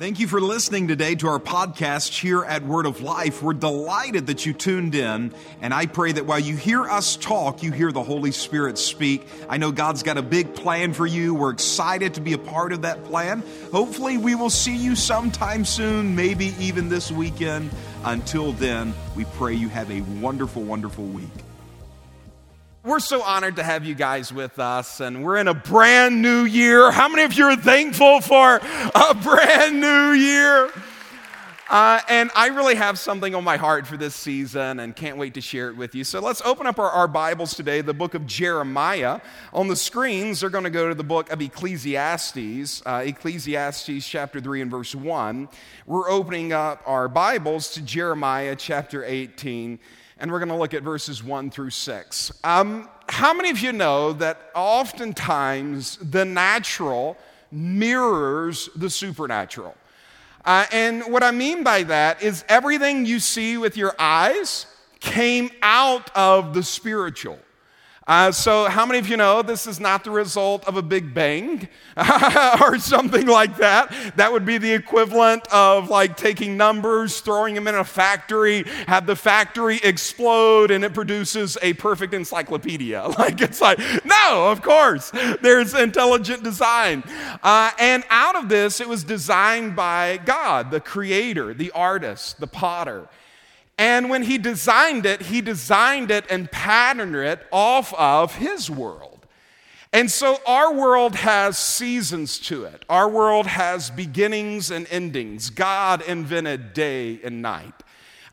Thank you for listening today to our podcast here at Word of Life. We're delighted that you tuned in, and I pray that while you hear us talk, you hear the Holy Spirit speak. I know God's got a big plan for you. We're excited to be a part of that plan. Hopefully, we will see you sometime soon, maybe even this weekend. Until then, we pray you have a wonderful, wonderful week. We're so honored to have you guys with us, and we're in a brand new year. How many of you are thankful for a brand new year? Uh, and I really have something on my heart for this season and can't wait to share it with you. So let's open up our, our Bibles today, the book of Jeremiah. On the screens, they're going to go to the book of Ecclesiastes, uh, Ecclesiastes chapter 3 and verse 1. We're opening up our Bibles to Jeremiah chapter 18 and we're going to look at verses 1 through 6. Um, how many of you know that oftentimes the natural mirrors the supernatural? Uh, and what I mean by that is everything you see with your eyes came out of the spiritual. Uh, so, how many of you know this is not the result of a big bang or something like that? That would be the equivalent of like taking numbers, throwing them in a factory, have the factory explode, and it produces a perfect encyclopedia. Like, it's like, no, of course, there's intelligent design. Uh, and out of this, it was designed by God, the creator, the artist, the potter. And when he designed it, he designed it and patterned it off of his world. And so our world has seasons to it. Our world has beginnings and endings. God invented day and night.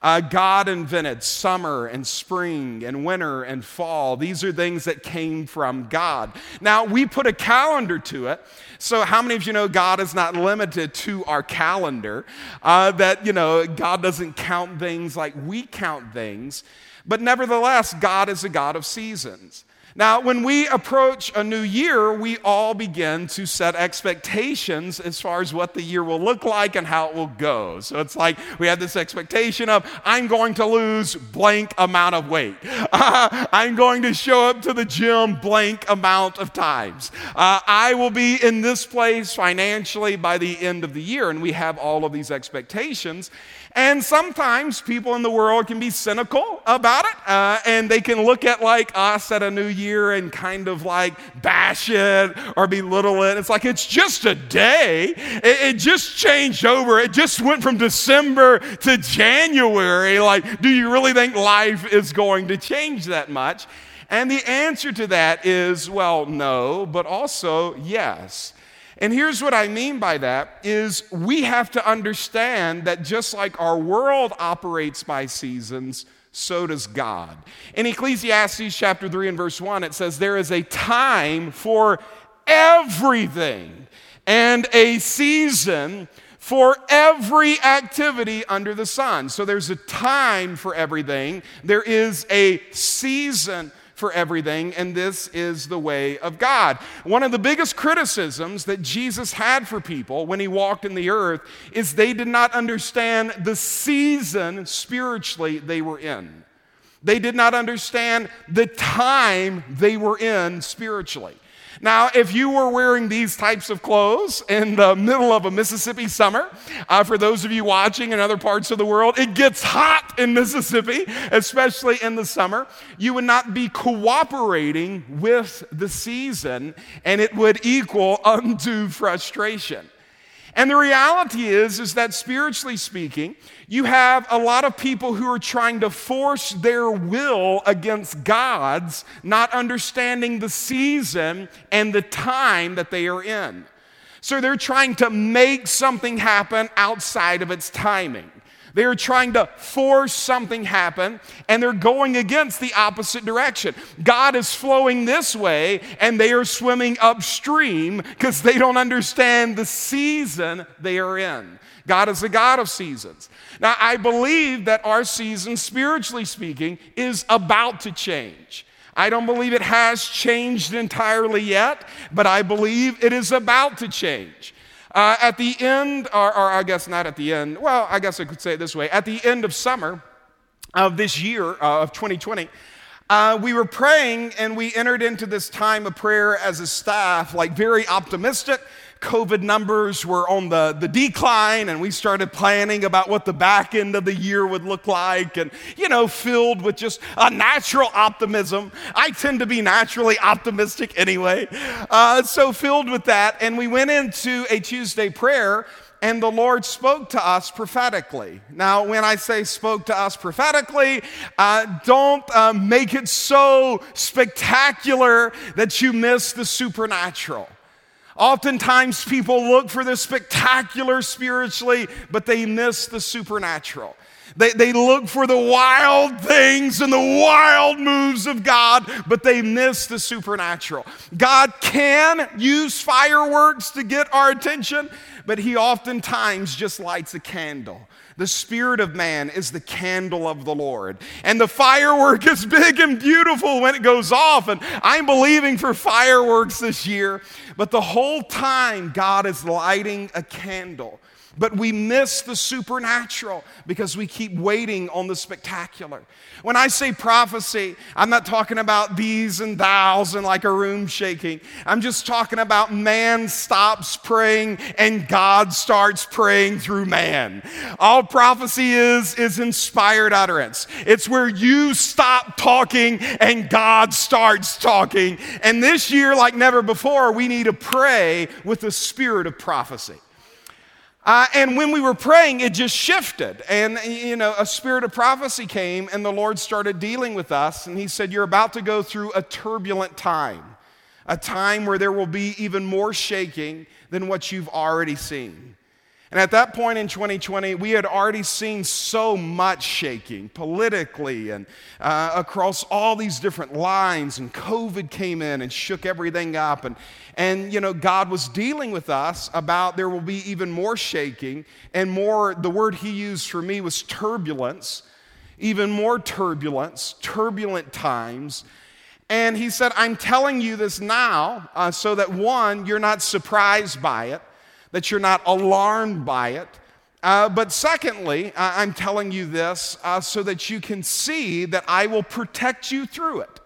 Uh, God invented summer and spring and winter and fall. These are things that came from God. Now, we put a calendar to it. So, how many of you know God is not limited to our calendar? Uh, that, you know, God doesn't count things like we count things. But nevertheless, God is a God of seasons. Now, when we approach a new year, we all begin to set expectations as far as what the year will look like and how it will go. So it's like we have this expectation of, I'm going to lose blank amount of weight. Uh, I'm going to show up to the gym blank amount of times. Uh, I will be in this place financially by the end of the year. And we have all of these expectations. And sometimes people in the world can be cynical about it, uh, and they can look at like us at a new year and kind of like bash it or belittle it. It's like it's just a day. It, it just changed over. It just went from December to January. Like, do you really think life is going to change that much? And the answer to that is, well, no, but also yes. And here's what I mean by that is we have to understand that just like our world operates by seasons, so does God. In Ecclesiastes chapter 3 and verse 1, it says, There is a time for everything and a season for every activity under the sun. So there's a time for everything, there is a season for everything, and this is the way of God. One of the biggest criticisms that Jesus had for people when he walked in the earth is they did not understand the season spiritually they were in. They did not understand the time they were in spiritually. Now, if you were wearing these types of clothes in the middle of a Mississippi summer, uh, for those of you watching in other parts of the world, it gets hot in Mississippi, especially in the summer. You would not be cooperating with the season, and it would equal undue frustration. And the reality is, is that spiritually speaking, you have a lot of people who are trying to force their will against God's, not understanding the season and the time that they are in. So they're trying to make something happen outside of its timing. They are trying to force something happen and they're going against the opposite direction. God is flowing this way and they are swimming upstream because they don't understand the season they are in. God is a God of seasons. Now, I believe that our season, spiritually speaking, is about to change. I don't believe it has changed entirely yet, but I believe it is about to change. Uh, at the end, or, or I guess not at the end, well, I guess I could say it this way. At the end of summer of this year uh, of 2020, uh, we were praying and we entered into this time of prayer as a staff, like very optimistic, COVID numbers were on the, the decline, and we started planning about what the back end of the year would look like, and, you know, filled with just a natural optimism. I tend to be naturally optimistic anyway. Uh, so, filled with that, and we went into a Tuesday prayer and the Lord spoke to us prophetically. Now, when I say spoke to us prophetically, uh, don't uh, make it so spectacular that you miss the supernatural. Oftentimes, people look for the spectacular spiritually, but they miss the supernatural. They, they look for the wild things and the wild moves of God, but they miss the supernatural. God can use fireworks to get our attention, but He oftentimes just lights a candle. The spirit of man is the candle of the Lord. And the firework is big and beautiful when it goes off. And I'm believing for fireworks this year. But the whole time, God is lighting a candle. But we miss the supernatural because we keep waiting on the spectacular. When I say prophecy, I'm not talking about these and thous and like a room shaking. I'm just talking about man stops praying and God starts praying through man. All prophecy is, is inspired utterance. It's where you stop talking and God starts talking. And this year, like never before, we need to pray with the spirit of prophecy. Uh, and when we were praying, it just shifted. And, you know, a spirit of prophecy came, and the Lord started dealing with us. And He said, You're about to go through a turbulent time, a time where there will be even more shaking than what you've already seen. And at that point in 2020, we had already seen so much shaking politically and uh, across all these different lines. And COVID came in and shook everything up. And, and, you know, God was dealing with us about there will be even more shaking and more, the word He used for me was turbulence, even more turbulence, turbulent times. And He said, I'm telling you this now uh, so that one, you're not surprised by it that you're not alarmed by it. Uh, but secondly, I'm telling you this uh, so that you can see that I will protect you through it.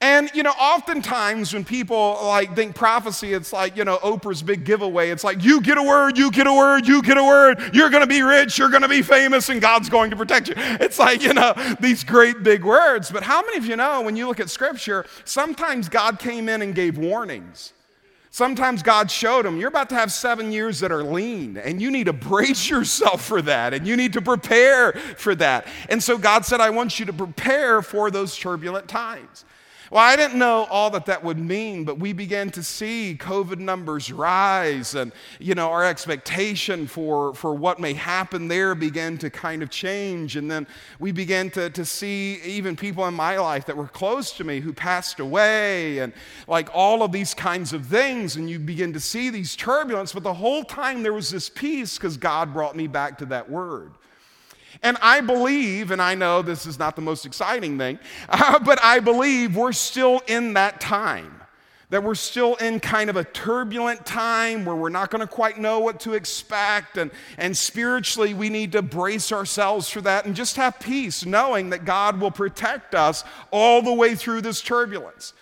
And you know, oftentimes when people like think prophecy, it's like you know Oprah's big giveaway. It's like you get a word, you get a word, you get a word. You're going to be rich, you're going to be famous, and God's going to protect you. It's like you know these great big words. But how many of you know when you look at Scripture, sometimes God came in and gave warnings. Sometimes God showed him, you're about to have seven years that are lean, and you need to brace yourself for that, and you need to prepare for that. And so God said, I want you to prepare for those turbulent times. Well, I didn't know all that that would mean, but we began to see COVID numbers rise, and you know our expectation for, for what may happen there began to kind of change. And then we began to, to see even people in my life that were close to me who passed away, and like all of these kinds of things. And you begin to see these turbulence, but the whole time there was this peace because God brought me back to that word. And I believe, and I know this is not the most exciting thing, uh, but I believe we're still in that time. That we're still in kind of a turbulent time where we're not to quite know what to expect. And, and spiritually, we need to brace ourselves for that and just have peace, knowing that God will protect us all the way through this turbulence.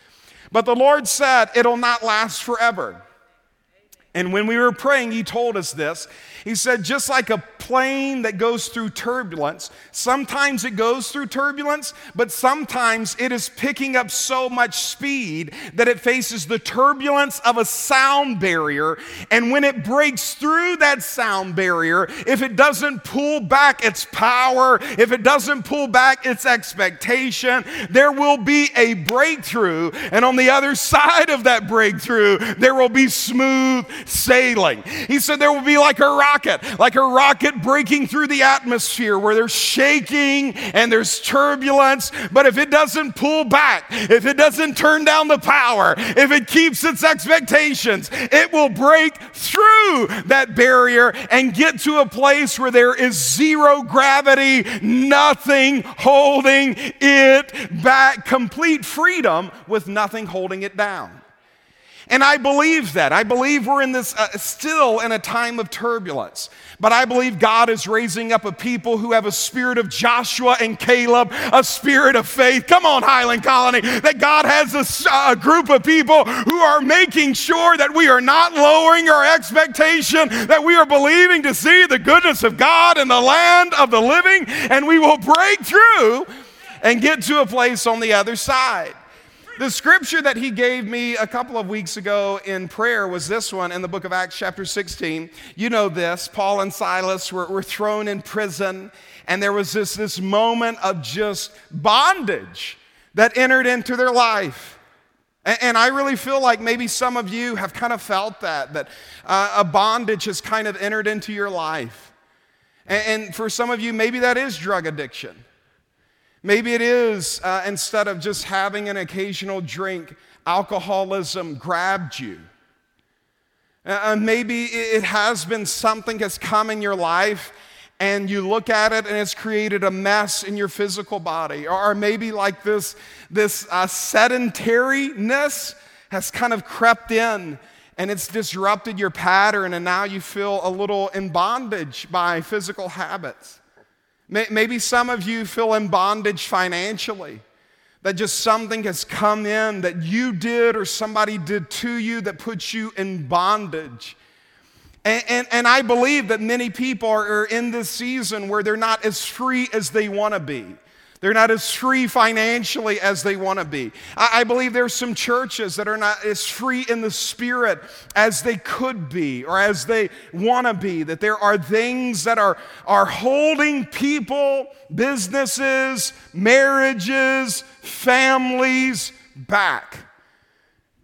But the Lord said it'll not last forever. And when we were praying, He told us this. He said, just like a plane that goes through turbulence, sometimes it goes through turbulence, but sometimes it is picking up so much speed that it faces the turbulence of a sound barrier. And when it breaks through that sound barrier, if it doesn't pull back its power, if it doesn't pull back its expectation, there will be a breakthrough. And on the other side of that breakthrough, there will be smooth sailing. He said there will be like a rocket, like a rocket breaking through the atmosphere where there's shaking and there's turbulence. But if it doesn't pull back, if it doesn't turn down the power, if it keeps its expectations, it will break through that barrier and get to a place where there is zero gravity, nothing holding it back, complete freedom with nothing holding it down. And I believe that. I believe we're in this uh, still in a time of turbulence. But I believe God is raising up a people who have a spirit of Joshua and Caleb, a spirit of faith. Come on, Highland Colony. That God has a, a group of people who are making sure that we are not lowering our expectation, that we are believing to see the goodness of God in the land of the living, and we will break through and get to a place on the other side. The scripture that he gave me a couple of weeks ago in prayer was this one in the book of Acts, chapter 16. You know this. Paul and Silas were, were thrown in prison, and there was this, this moment of just bondage that entered into their life. And, I really feel like maybe some of you have kind of felt that, that uh, a bondage has kind of entered into your life. And, and for some of you, maybe that is drug addiction. Maybe it is, uh, instead of just having an occasional drink, alcoholism grabbed you. Uh, maybe it has been something that's come in your life and you look at it and it's created a mess in your physical body. Or maybe like this, this uh, sedentariness has kind of crept in and it's disrupted your pattern and now you feel a little in bondage by physical habits. Maybe some of you feel in bondage financially, that just something has come in that you did or somebody did to you that puts you in bondage. And, and, and I believe that many people are in this season where they're not as free as they want to be. They're not as free financially as they want to be. I, I believe there's some churches that are not as free in the spirit as they could be or as they want to be. That there are things that are, are holding people, businesses, marriages, families back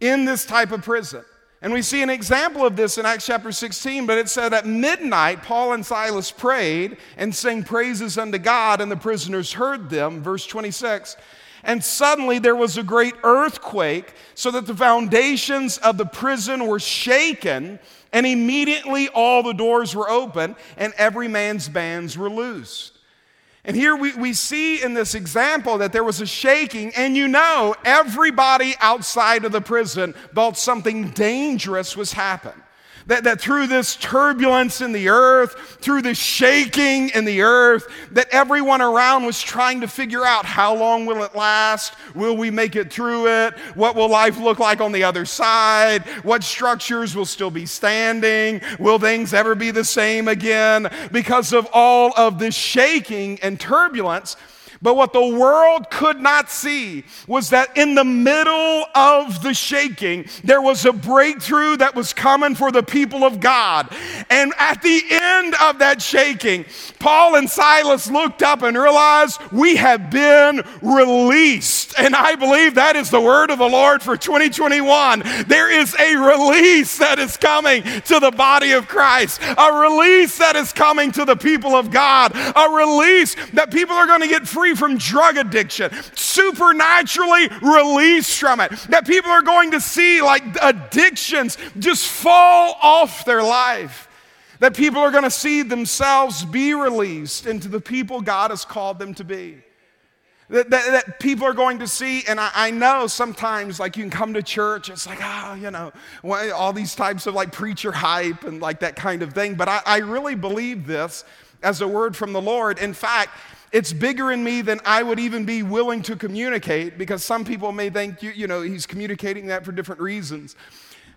in this type of prison. And we see an example of this in Acts chapter 16, but it said at midnight, Paul and Silas prayed and sang praises unto God, and the prisoners heard them. Verse 26. And suddenly there was a great earthquake, so that the foundations of the prison were shaken, and immediately all the doors were open, and every man's bands were loosed. And here we, we see in this example that there was a shaking, and you know, everybody outside of the prison thought something dangerous was happening. That, that through this turbulence in the earth, through this shaking in the earth, that everyone around was trying to figure out how long will it last? Will we make it through it? What will life look like on the other side? What structures will still be standing? Will things ever be the same again? Because of all of this shaking and turbulence, but what the world could not see was that in the middle of the shaking, there was a breakthrough that was coming for the people of God. And at the end of that shaking, Paul and Silas looked up and realized we have been released. And I believe that is the word of the Lord for 2021. There is a release that is coming to the body of Christ, a release that is coming to the people of God, a release that people are going to get free from drug addiction, supernaturally released from it. That people are going to see like addictions just fall off their life. That people are going to see themselves be released into the people God has called them to be. That, that, that, people are going to see. And I, I, know sometimes, like, you can come to church, it's like, oh, you know, all these types of like preacher hype and like that kind of thing. But I, I really believe this as a word from the Lord. In fact, it's bigger in me than I would even be willing to communicate because some people may think, you, you know, he's communicating that for different reasons.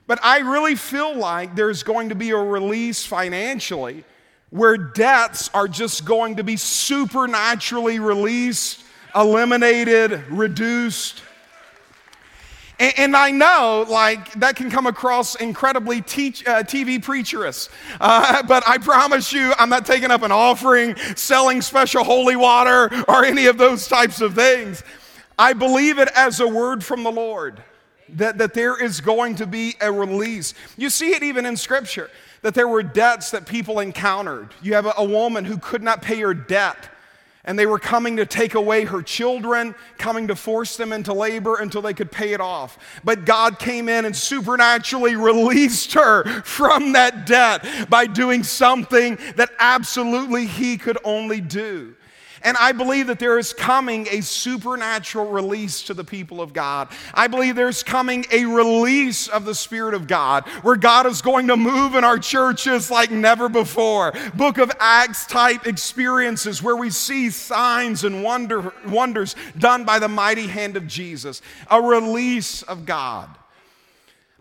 But I really feel like there's going to be a release financially where debts are just going to be supernaturally released, eliminated, reduced. And, and, I know, like, that can come across incredibly teach, uh, TV preacherous. Uh, but I promise you, I'm not taking up an offering, selling special holy water, or any of those types of things. I believe it as a word from the Lord that, that there is going to be a release. You see it even in Scripture that there were debts that people encountered. You have a, a woman who could not pay her debt and they were coming to take away her children, coming to force them into labor until they could pay it off. But God came in and supernaturally released her from that debt by doing something that absolutely He could only do. And I believe that there is coming a supernatural release to the people of God. I believe there's coming a release of the Spirit of God where God is going to move in our churches like never before. Book of Acts type experiences where we see signs and wonder, wonders done by the mighty hand of Jesus. A release of God.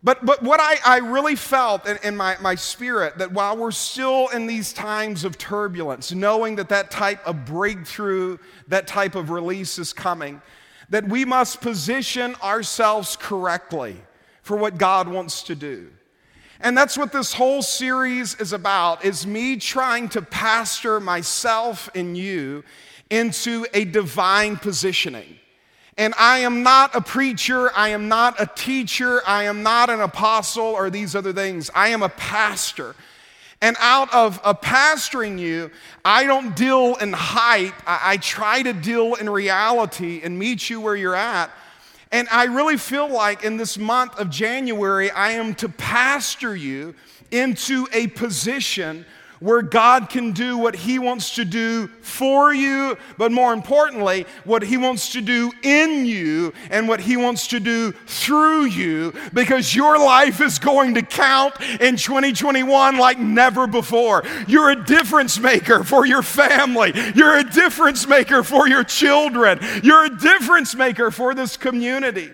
But, but what I, I really felt in, in, my, my spirit that while we're still in these times of turbulence, knowing that that type of breakthrough, that type of release is coming, that we must position ourselves correctly for what God wants to do. And that's what this whole series is about is me trying to pastor myself and you into a divine positioning. And I am not a preacher, I am not a teacher, I am not an apostle or these other things. I am a pastor. And out of, of pastoring you, I don't deal in hype. I, I try to deal in reality and meet you where you're at. And I really feel like in this month of January, I am to pastor you into a position where God can do what He wants to do for you, but more importantly, what He wants to do in you and what He wants to do through you, because your life is going to count in 2021 like never before. You're a difference maker for your family, you're a difference maker for your children, you're a difference maker for this community.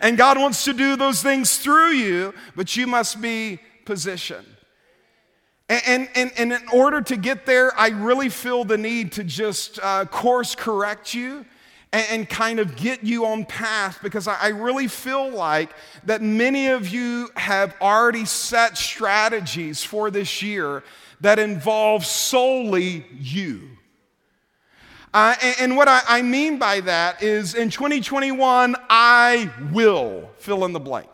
And God wants to do those things through you, but you must be positioned. And, and, and in order to get there, I really feel the need to just uh, course correct you and, and, kind of get you on path because I, I really feel like that many of you have already set strategies for this year that involve solely you. Uh, and, and, what I, I mean by that is in 2021, I will fill in the blank.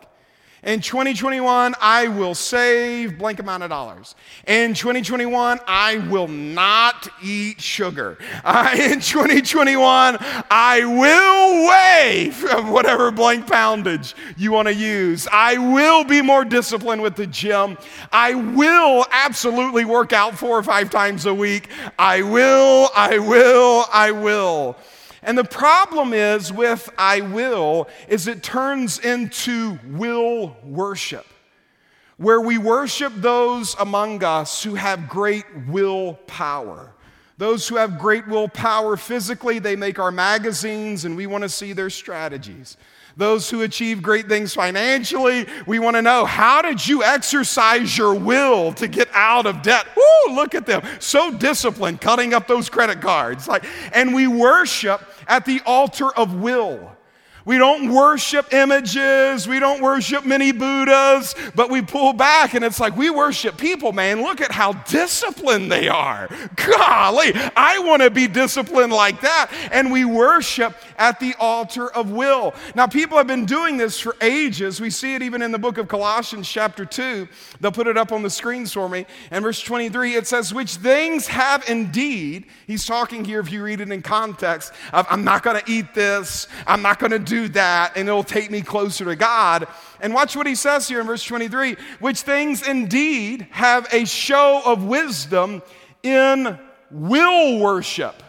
In 2021, I will save blank amount of dollars. In 2021, I will not eat sugar. Uh, in 2021, I will weigh whatever blank poundage you want to use. I will be more disciplined with the gym. I will absolutely work out four or five times a week. I will, I will, I will. And the problem is with I will is it turns into will worship. Where we worship those among us who have great will power. Those who have great willpower physically, they make our magazines and we want to see their strategies. Those who achieve great things financially, we want to know how did you exercise your will to get out of debt? Woo, look at them. So disciplined, cutting up those credit cards. Like, and we worship at the altar of will. We don't worship images. We don't worship many Buddhas, but we pull back and it's like we worship people, man. Look at how disciplined they are. Golly, I want to be disciplined like that. And we worship at the altar of will. Now, people have been doing this for ages. We see it even in the book of Colossians, chapter 2. They'll put it up on the screens for me. And verse 23, it says, Which things have indeed, he's talking here, if you read it in context, of I'm not going to eat this, I'm not going to do that, and it'll take me closer to God. And watch what he says here in verse 23 which things indeed have a show of wisdom in will worship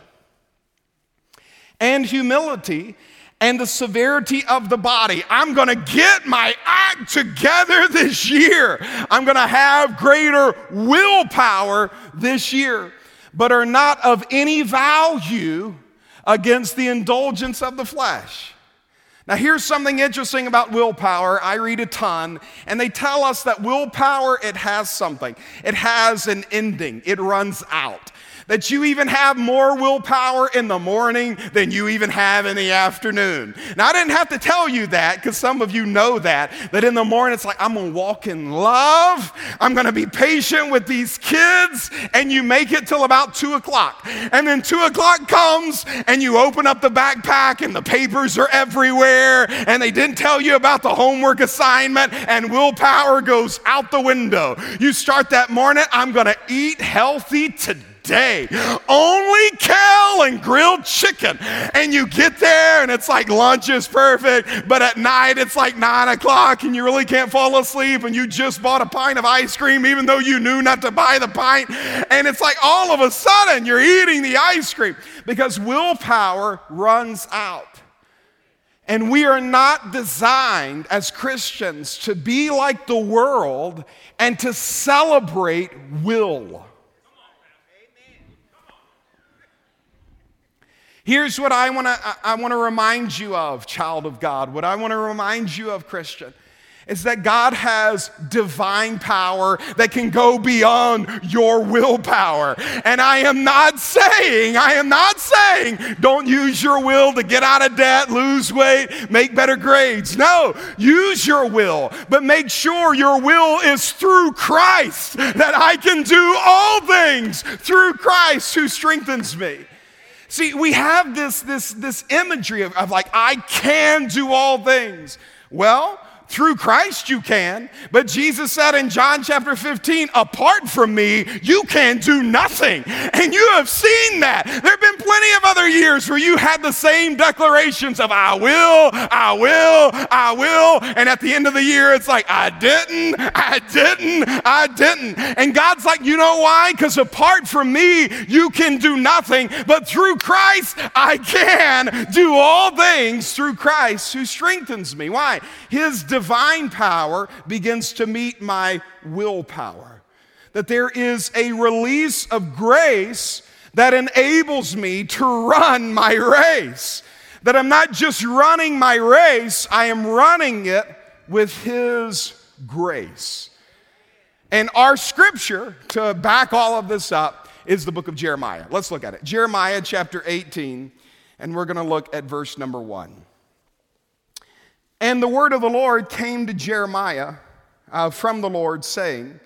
and humility and the severity of the body. I'm to get my act together this year. I'm to have greater willpower this year, but are not of any value against the indulgence of the flesh. Now, here's something interesting about willpower. I read a ton, and they tell us that willpower, it has something. It has an ending, it runs out that you even have more willpower in the morning than you even have in the afternoon. Now, I didn't have to tell you that because some of you know that, that in the morning it's like, I'm gonna walk in love, I'm gonna be patient with these kids, and you make it till about two o'clock. And then two o'clock comes, and you open up the backpack, and the papers are everywhere, and they didn't tell you about the homework assignment, and willpower goes out the window. You start that morning, I'm gonna eat healthy today today. Only kale and grilled chicken. And you get there and it's like lunch is perfect, but at night it's like nine o'clock and you really can't fall asleep and you just bought a pint of ice cream even though you knew not to buy the pint. And it's like all of a sudden you're eating the ice cream because willpower runs out. And we are not designed as Christians to be like the world and to celebrate will. Here's what I want to I want to remind you of, child of God. What I want to remind you of, Christian, is that God has divine power that can go beyond your willpower. And I am not saying, I am not saying, don't use your will to get out of debt, lose weight, make better grades. No, use your will, but make sure your will is through Christ, that I can do all things through Christ who strengthens me. See, we have this, this, this imagery of, of like, I can do all things. Well, through Christ you can. But Jesus said in John chapter 15, apart from me, you can do nothing. And you have seen that. There have been plenty of other years where you had the same declarations of, I will, I will, I will. And at the end of the year, it's like, I didn't, I didn't, I didn't. And God's like, you know why? Because apart from me, you can do nothing. But through Christ, I can do all things through Christ who strengthens me. Why? His divine power begins to meet my willpower. That there is a release of grace that enables me to run my race. That I'm not just running my race, I am running it with His grace. And our scripture to back all of this up is the book of Jeremiah. Let's look at it. Jeremiah chapter 18, and we're going to look at verse number 1. And the word of the Lord came to Jeremiah uh, from the Lord, saying,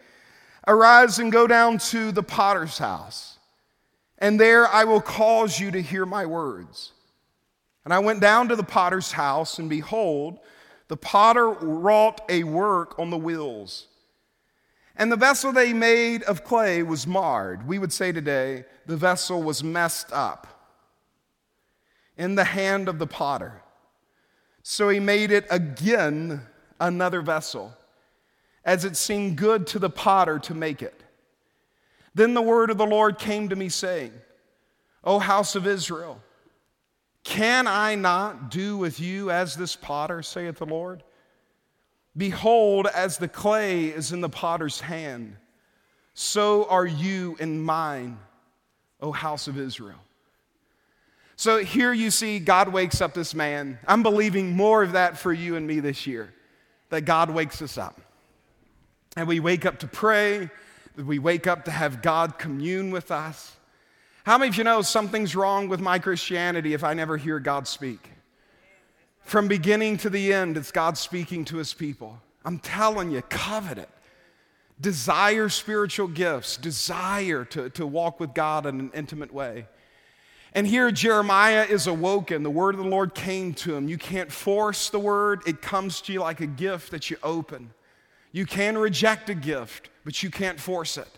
Arise and go down to the potter's house, and there I will cause you to hear my words. And I went down to the potter's house, and behold, the potter wrought a work on the wheels. And the vessel they made of clay was marred. We would say today, the vessel was messed up in the hand of the potter. So he made it again another vessel, as it seemed good to the potter to make it. Then the word of the Lord came to me, saying, O house of Israel, can I not do with you as this potter, saith the Lord? Behold, as the clay is in the potter's hand, so are you in mine, O house of Israel. So here you see God wakes up this man. I'm believing more of that for you and me this year, that God wakes us up. And we wake up to pray, we wake up to have God commune with us. How many of you know something's wrong with my Christianity if I never hear God speak? From beginning to the end, it's God speaking to his people. I'm telling you, covet it. Desire spiritual gifts, desire to, to walk with God in an intimate way. And here Jeremiah is awoken. The word of the Lord came to him. You can't force the word, it comes to you like a gift that you open. You can reject a gift, but you can't force it.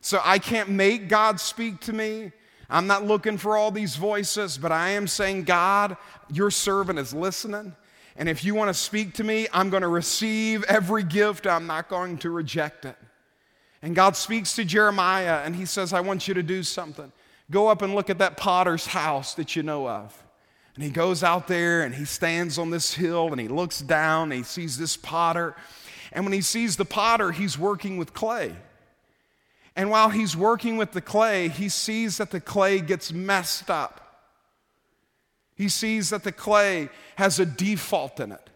So I can't make God speak to me. I'm not looking for all these voices, but I am saying, God, your servant is listening. And if you want to speak to me, I'm going to receive every gift. I'm not going to reject it. And God speaks to Jeremiah and he says, I want you to do something. Go up and look at that potter's house that you know of. And he goes out there and he stands on this hill and he looks down and he sees this potter. And when he sees the potter, he's working with clay. And while he's working with the clay, he sees that the clay gets messed up. He sees that the clay has a default in it.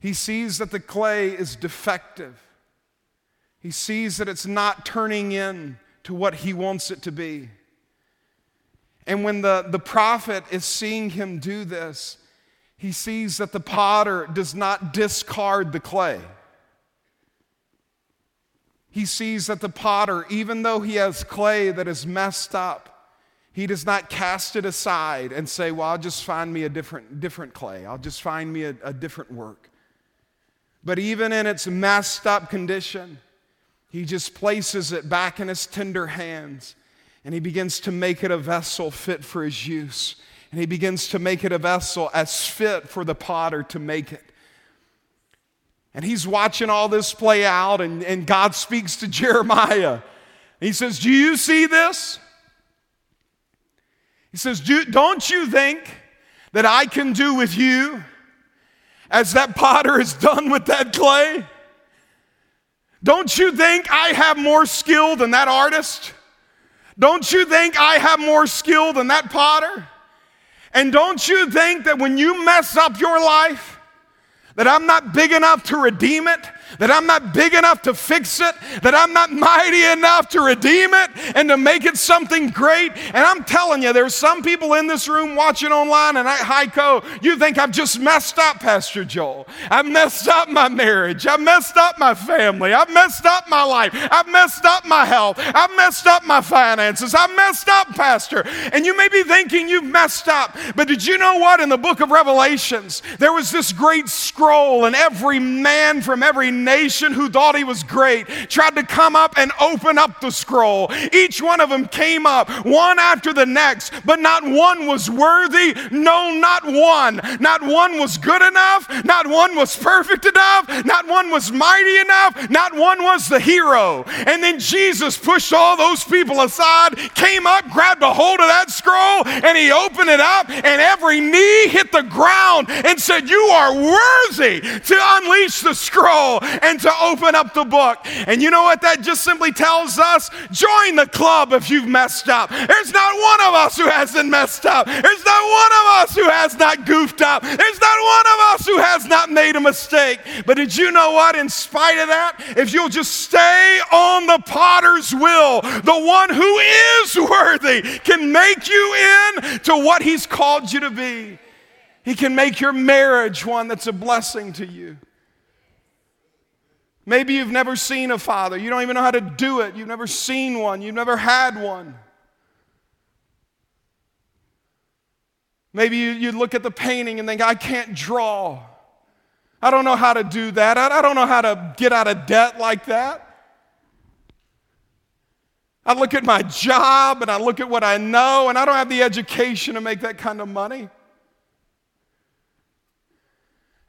He sees that the clay is defective. He sees that it's not turning in to what he wants it to be. And when the, the prophet is seeing him do this, he sees that the potter does not discard the clay. He sees that the potter, even though he has clay that is messed up, he does not cast it aside and say, Well, I'll just find me a different, different clay. I'll just find me a, a different work. But even in its messed up condition, he just places it back in his tender hands and he begins to make it a vessel fit for his use. And he begins to make it a vessel as fit for the potter to make it. And he's watching all this play out, and, and God speaks to Jeremiah. He says, Do you see this? He says, Do, Don't you think that I can do with you as that potter has done with that clay? Don't you think I have more skill than that artist? Don't you think I have more skill than that potter? And don't you think that when you mess up your life, that I'm not big enough to redeem it? That I'm not big enough to fix it, that I'm not mighty enough to redeem it and to make it something great. And I'm telling you, there's some people in this room watching online, and I, Heiko, you think I've just messed up, Pastor Joel. I've messed up my marriage. I've messed up my family. I've messed up my life. I've messed up my health. I've messed up my finances. I've messed up, Pastor. And you may be thinking you've messed up, but did you know what? In the book of Revelations, there was this great scroll, and every man from every nation who thought he was great tried to come up and open up the scroll. Each one of them came up, one after the next, but not one was worthy. No, not one. Not one was good enough. Not one was perfect enough. Not one was mighty enough. Not one was the hero. And then Jesus pushed all those people aside, came up, grabbed a hold of that scroll, and he opened it up, and every knee hit the ground and said, You are worthy to unleash the scroll and to open up the book. And you know what that just simply tells us? Join the club if you've messed up. There's not one of us who hasn't messed up. There's not one of us who has not goofed up. There's not one of us who has not made a mistake. But did you know what? In spite of that, if you'll just stay on the potter's will, the one who is worthy can make you in to what he's called you to be. He can make your marriage one that's a blessing to you. Maybe you've never seen a father. You don't even know how to do it. You've never seen one. You've never had one. Maybe you, you look at the painting and think, I can't draw. I don't know how to do that. I, I don't know how to get out of debt like that. I look at my job and I look at what I know, and I don't have the education to make that kind of money.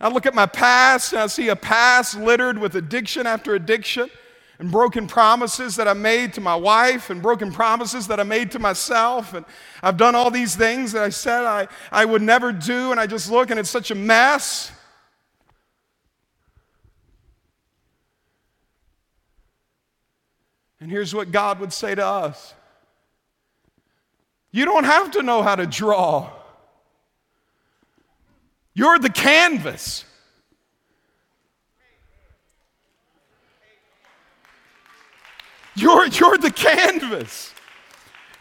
I look at my past and I see a past littered with addiction after addiction and broken promises that I made to my wife and broken promises that I made to myself. And I've done all these things that I said I, I would never do, and I just look and it's such a mess. And here's what God would say to us You don't have to know how to draw. You're the canvas. You're, you're the canvas.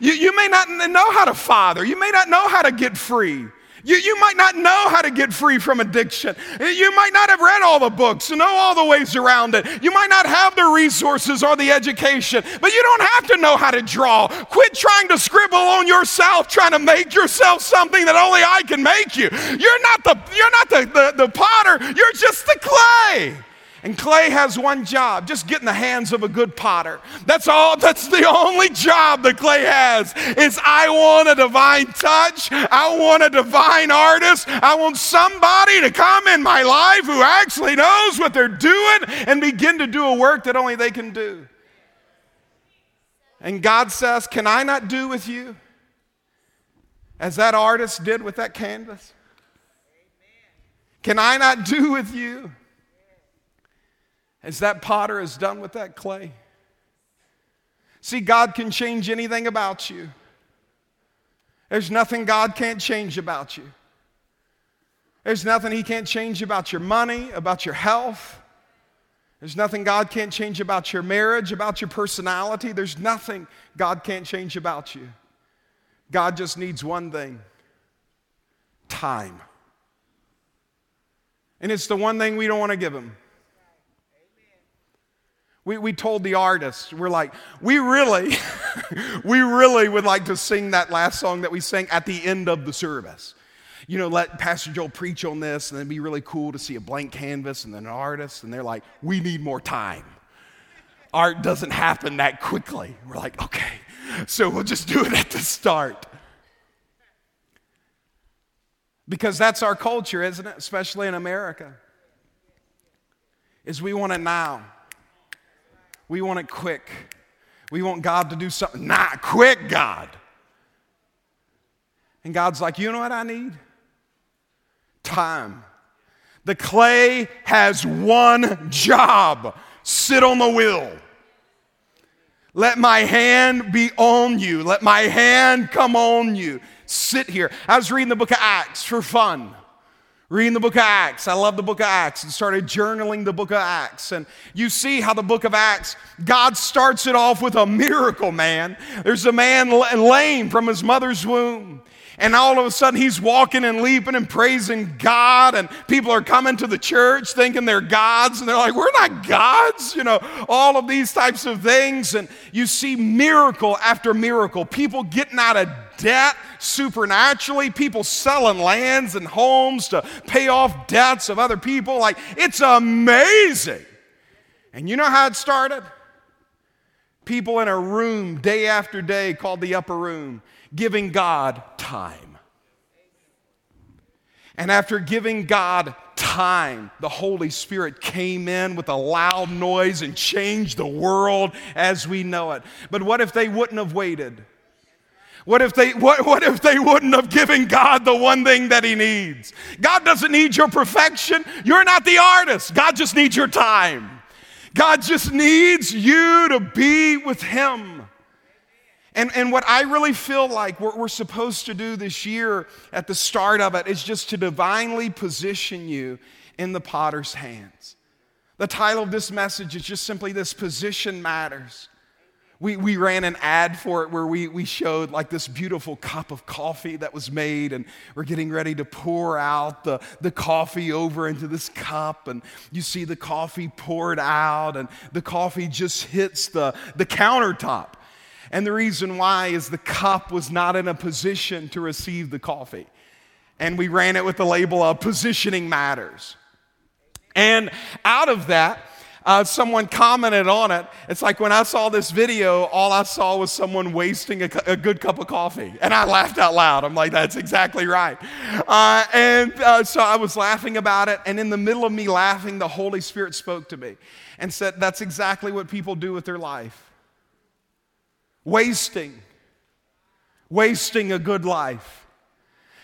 You, you may not know how to father. You may not know how to get free. You, you might not know how to get free from addiction. You might not have read all the books, know all the ways around it. You might not have the resources or the education, but you don't have to know how to draw. Quit trying to scribble on yourself, trying to make yourself something that only I can make you. You're not the, you're not the, the, the potter, you're just the clay. And clay has one job just get in the hands of a good potter. That's all, that's the only job that clay has is I want a divine touch. I want a divine artist. I want somebody to come in my life who actually knows what they're doing and begin to do a work that only they can do. And God says, Can I not do with you as that artist did with that canvas? Can I not do with you? As that potter has done with that clay. See, God can change anything about you. There's nothing God can't change about you. There's nothing He can't change about your money, about your health. There's nothing God can't change about your marriage, about your personality. There's nothing God can't change about you. God just needs one thing time. And it's the one thing we don't want to give Him. We, we told the artist, we're like, we really, we really would like to sing that last song that we sang at the end of the service. You know, let Pastor Joel preach on this, and it'd be really cool to see a blank canvas and then an artist, and they're like, we need more time. art doesn't happen that quickly. We're like, okay, so we'll just do it at the start. Because that's our culture, isn't it? Especially in America. Is we want it now. We want it quick. We want God to do something. Not quick, God. And God's like, you know what I need? Time. The clay has one job sit on the wheel. Let my hand be on you. Let my hand come on you. Sit here. I was reading the book of Acts for fun. Reading the book of Acts. I love the book of Acts and started journaling the book of Acts. And you see how the book of Acts, God starts it off with a miracle, man. There's a man lame from his mother's womb. And all of a sudden, he's walking and leaping and praising God. And people are coming to the church thinking they're gods. And they're like, we're not gods. You know, all of these types of things. And you see miracle after miracle. People getting out of debt supernaturally, people selling lands and homes to pay off debts of other people. Like, it's amazing. And you know how it started? People in a room day after day called the upper room giving God time. And after giving God time, the Holy Spirit came in with a loud noise and changed the world as we know it. But what if they wouldn't have waited? What if, they, what, what if they wouldn't have given God the one thing that He needs? God doesn't need your perfection. You're not the artist. God just needs your time. God just needs you to be with Him. And, and what I really feel like we're supposed to do this year at the start of it is just to divinely position you in the potter's hands. The title of this message is just simply this position matters. We, we ran an ad for it where we, we showed like this beautiful cup of coffee that was made, and we're getting ready to pour out the, the coffee over into this cup. And you see the coffee poured out, and the coffee just hits the, the countertop. And the reason why is the cup was not in a position to receive the coffee. And we ran it with the label of positioning matters. And out of that, uh, someone commented on it. It's like when I saw this video, all I saw was someone wasting a, a good cup of coffee. And I laughed out loud. I'm like, that's exactly right. Uh, and uh, so I was laughing about it. And in the middle of me laughing, the Holy Spirit spoke to me and said, That's exactly what people do with their life wasting, wasting a good life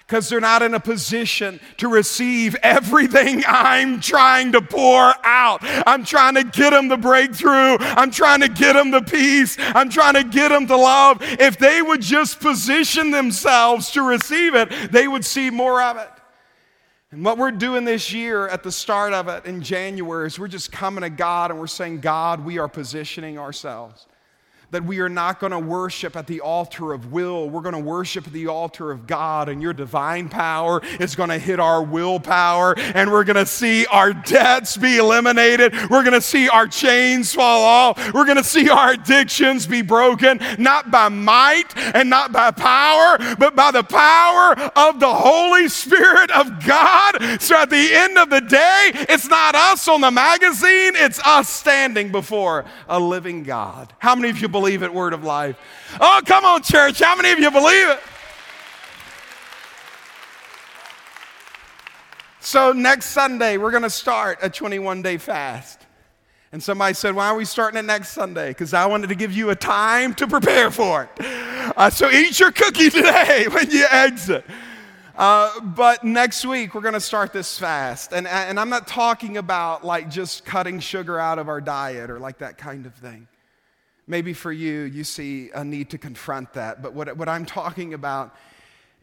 because they're not in a position to receive everything I'm trying to pour out. I'm trying to get them the breakthrough. I'm trying to get them the peace. I'm trying to get them the love. If they would just position themselves to receive it, they would see more of it. And what we're doing this year at the start of it in January is we're just coming to God and we're saying, God, we are positioning ourselves that we are not going to worship at the altar of will. We're going to worship at the altar of God, and your divine power is going to hit our willpower, and we're going to see our debts be eliminated. We're going to see our chains fall off. We're going to see our addictions be broken, not by might and not by power, but by the power of the Holy Spirit of God. So at the end of the day, it's not us on the magazine, it's us standing before a living God. How many of you believe it, Word of Life? Oh, come on, church. How many of you believe it? So, next Sunday, we're going to start a 21 day fast. And somebody said, Why are we starting it next Sunday? Because I wanted to give you a time to prepare for it. Uh, so, eat your cookie today when you exit. Uh, but next week, we're going to start this fast. And, and I'm not talking about like just cutting sugar out of our diet or like that kind of thing. Maybe for you, you see a need to confront that. But what, what I'm talking about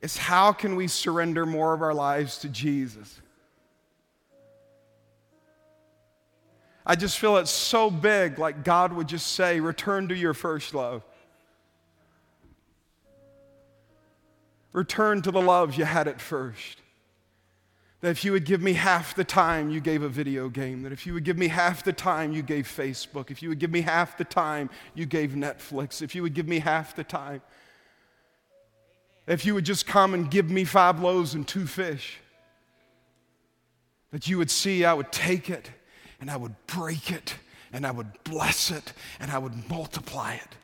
is how can we surrender more of our lives to Jesus? I just feel it's so big, like God would just say, Return to your first love. Return to the love you had at first. That if you would give me half the time you gave a video game, that if you would give me half the time you gave Facebook, if you would give me half the time you gave Netflix, if you would give me half the time, if you would just come and give me five loaves and two fish, that you would see I would take it and I would break it and I would bless it and I would multiply it.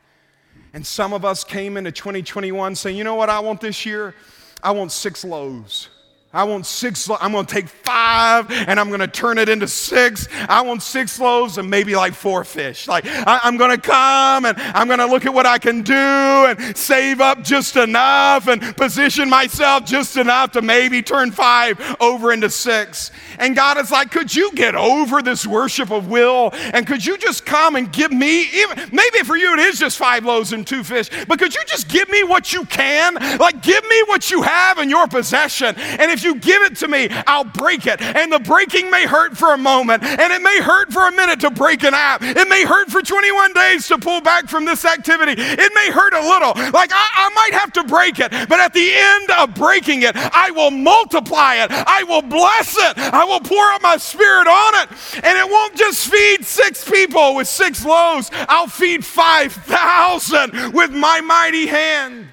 And some of us came into 2021 saying, you know what I want this year? I want six loaves. I want six, I'm gonna take five and I'm gonna turn it into six. I want six loaves and maybe like four fish. Like, I, am gonna come and I'm gonna look at what I can do and save up just enough and position myself just enough to maybe turn five over into six. And God is like, could you get over this worship of will and could you just come and give me, even, maybe for you it is just five loaves and two fish, but could you just give me what you can? Like, give me what you have in your possession. And if you give it to me, I'll break it. And the breaking may hurt for a moment, and it may hurt for a minute to break an app. It may hurt for 21 days to pull back from this activity. It may hurt a little. Like I, I might have to break it, but at the end of breaking it, I will multiply it. I will bless it. I will pour out my spirit on it. And it won't just feed six people with six loaves, I'll feed 5,000 with my mighty hand.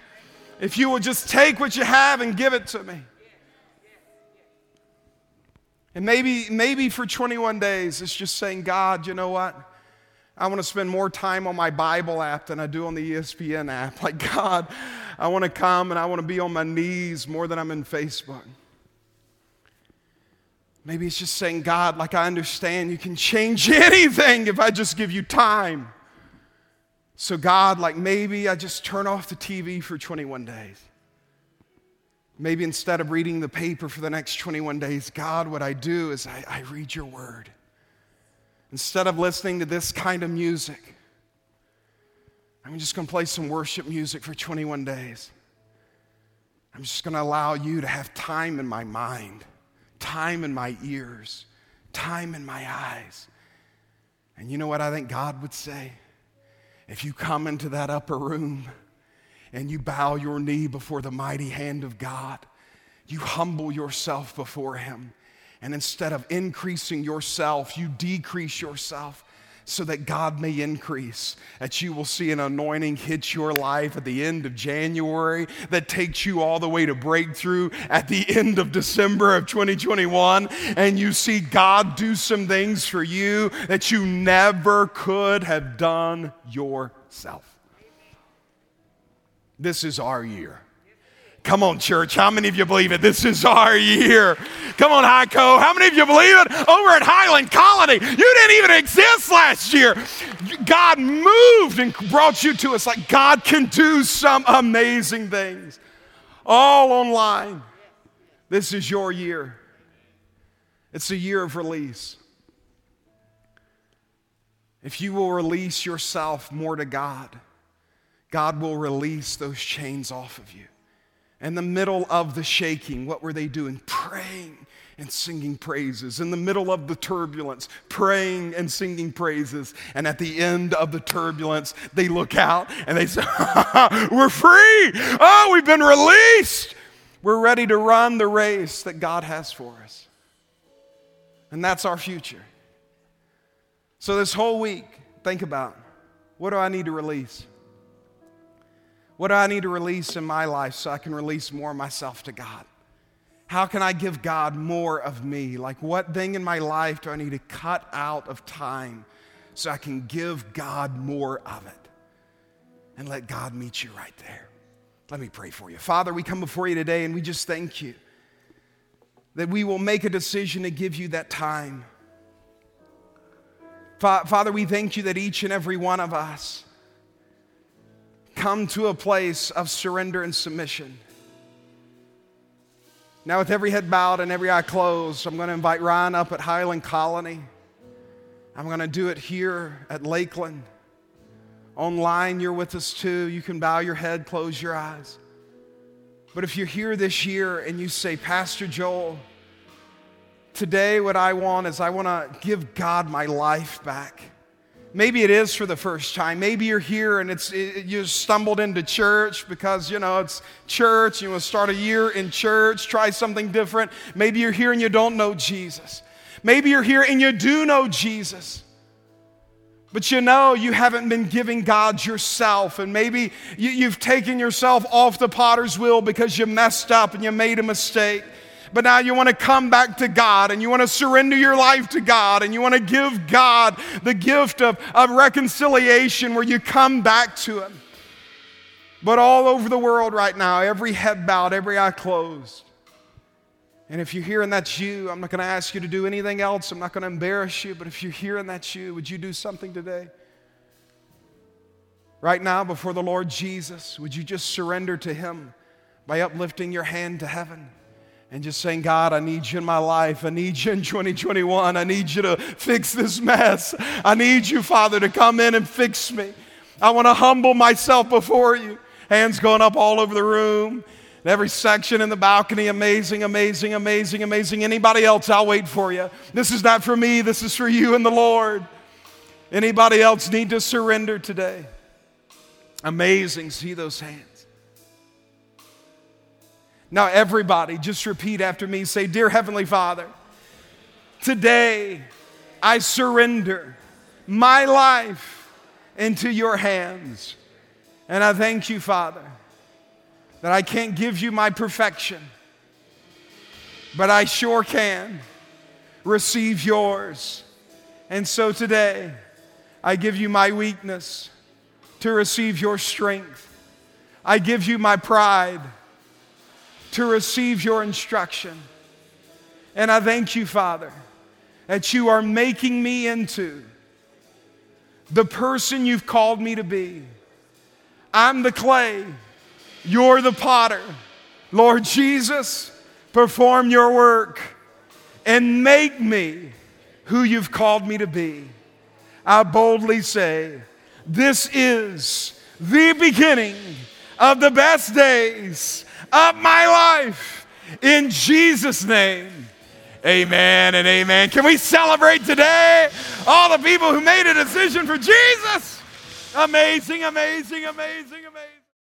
If you will just take what you have and give it to me. And maybe, maybe for 21 days, it's just saying, God, you know what? I want to spend more time on my Bible app than I do on the ESPN app. Like, God, I want to come and I want to be on my knees more than I'm in Facebook. Maybe it's just saying, God, like I understand you can change anything if I just give you time. So, God, like maybe I just turn off the TV for 21 days. Maybe instead of reading the paper for the next 21 days, God, what I do is I, I read your word. Instead of listening to this kind of music, I'm just going to play some worship music for 21 days. I'm just going to allow you to have time in my mind, time in my ears, time in my eyes. And you know what I think God would say? If you come into that upper room, and you bow your knee before the mighty hand of God. You humble yourself before Him. And instead of increasing yourself, you decrease yourself so that God may increase. That you will see an anointing hit your life at the end of January that takes you all the way to breakthrough at the end of December of 2021. And you see God do some things for you that you never could have done yourself. This is our year. Come on, church. How many of you believe it? This is our year. Come on, Hico. How many of you believe it? Over at Highland Colony, you didn't even exist last year. God moved and brought you to us. Like God can do some amazing things. All online. This is your year. It's a year of release. If you will release yourself more to God, God will release those chains off of you. In the middle of the shaking, what were they doing? Praying and singing praises. In the middle of the turbulence, praying and singing praises. And at the end of the turbulence, they look out and they say, We're free. Oh, we've been released. We're ready to run the race that God has for us. And that's our future. So, this whole week, think about what do I need to release? What do I need to release in my life so I can release more of myself to God? How can I give God more of me? Like, what thing in my life do I need to cut out of time so I can give God more of it? And let God meet you right there. Let me pray for you. Father, we come before you today and we just thank you that we will make a decision to give you that time. Father, we thank you that each and every one of us come to a place of surrender and submission. Now, with every head bowed and every eye closed, I'm going to invite Ryan up at Highland Colony. I'm going to do it here at Lakeland. Online, you're with us too. You can bow your head, close your eyes. But if you're here this year and you say, Pastor Joel, today what I want is I want to give God my life back. Maybe it is for the first time. Maybe you're here and it's it, you stumbled into church because you know it's church. You want to start a year in church, try something different. Maybe you're here and you don't know Jesus. Maybe you're here and you do know Jesus. But you know you haven't been giving God yourself, and maybe you, you've taken yourself off the potter's wheel because you messed up and you made a mistake. But now you want to come back to God and you want to surrender your life to God and you want to give God the gift of, of reconciliation where you come back to Him. But all over the world right now, every head bowed, every eye closed. And if you're here and that's you, I'm not going to ask you to do anything else. I'm not going to embarrass you. But if you're here and that's you, would you do something today? Right now, before the Lord Jesus, would you just surrender to Him by uplifting your hand to heaven? And just saying, God, I need you in my life. I need you in 2021. I need you to fix this mess. I need you, Father, to come in and fix me. I want to humble myself before you. Hands going up all over the room. Every section in the balcony, amazing, amazing, amazing, amazing. Anybody else, I'll wait for you. This is not for me, this is for you and the Lord. Anybody else need to surrender today? Amazing. See those hands. Now, everybody, just repeat after me. Say, Dear Heavenly Father, today I surrender my life into your hands. And I thank you, Father, that I can't give you my perfection, but I sure can receive yours. And so today, I give you my weakness to receive your strength. I give you my pride to receive your instruction. And I thank you, Father, that you are making me into the person you've called me to be. I'm the clay, you're the potter. Lord Jesus, perform your work and make me who you've called me to be. I boldly say, This is the beginning of the best days of my life. In Jesus' name. Amen and amen. Can we celebrate today all the people who made a decision for Jesus? Amazing, amazing, amazing, amazing.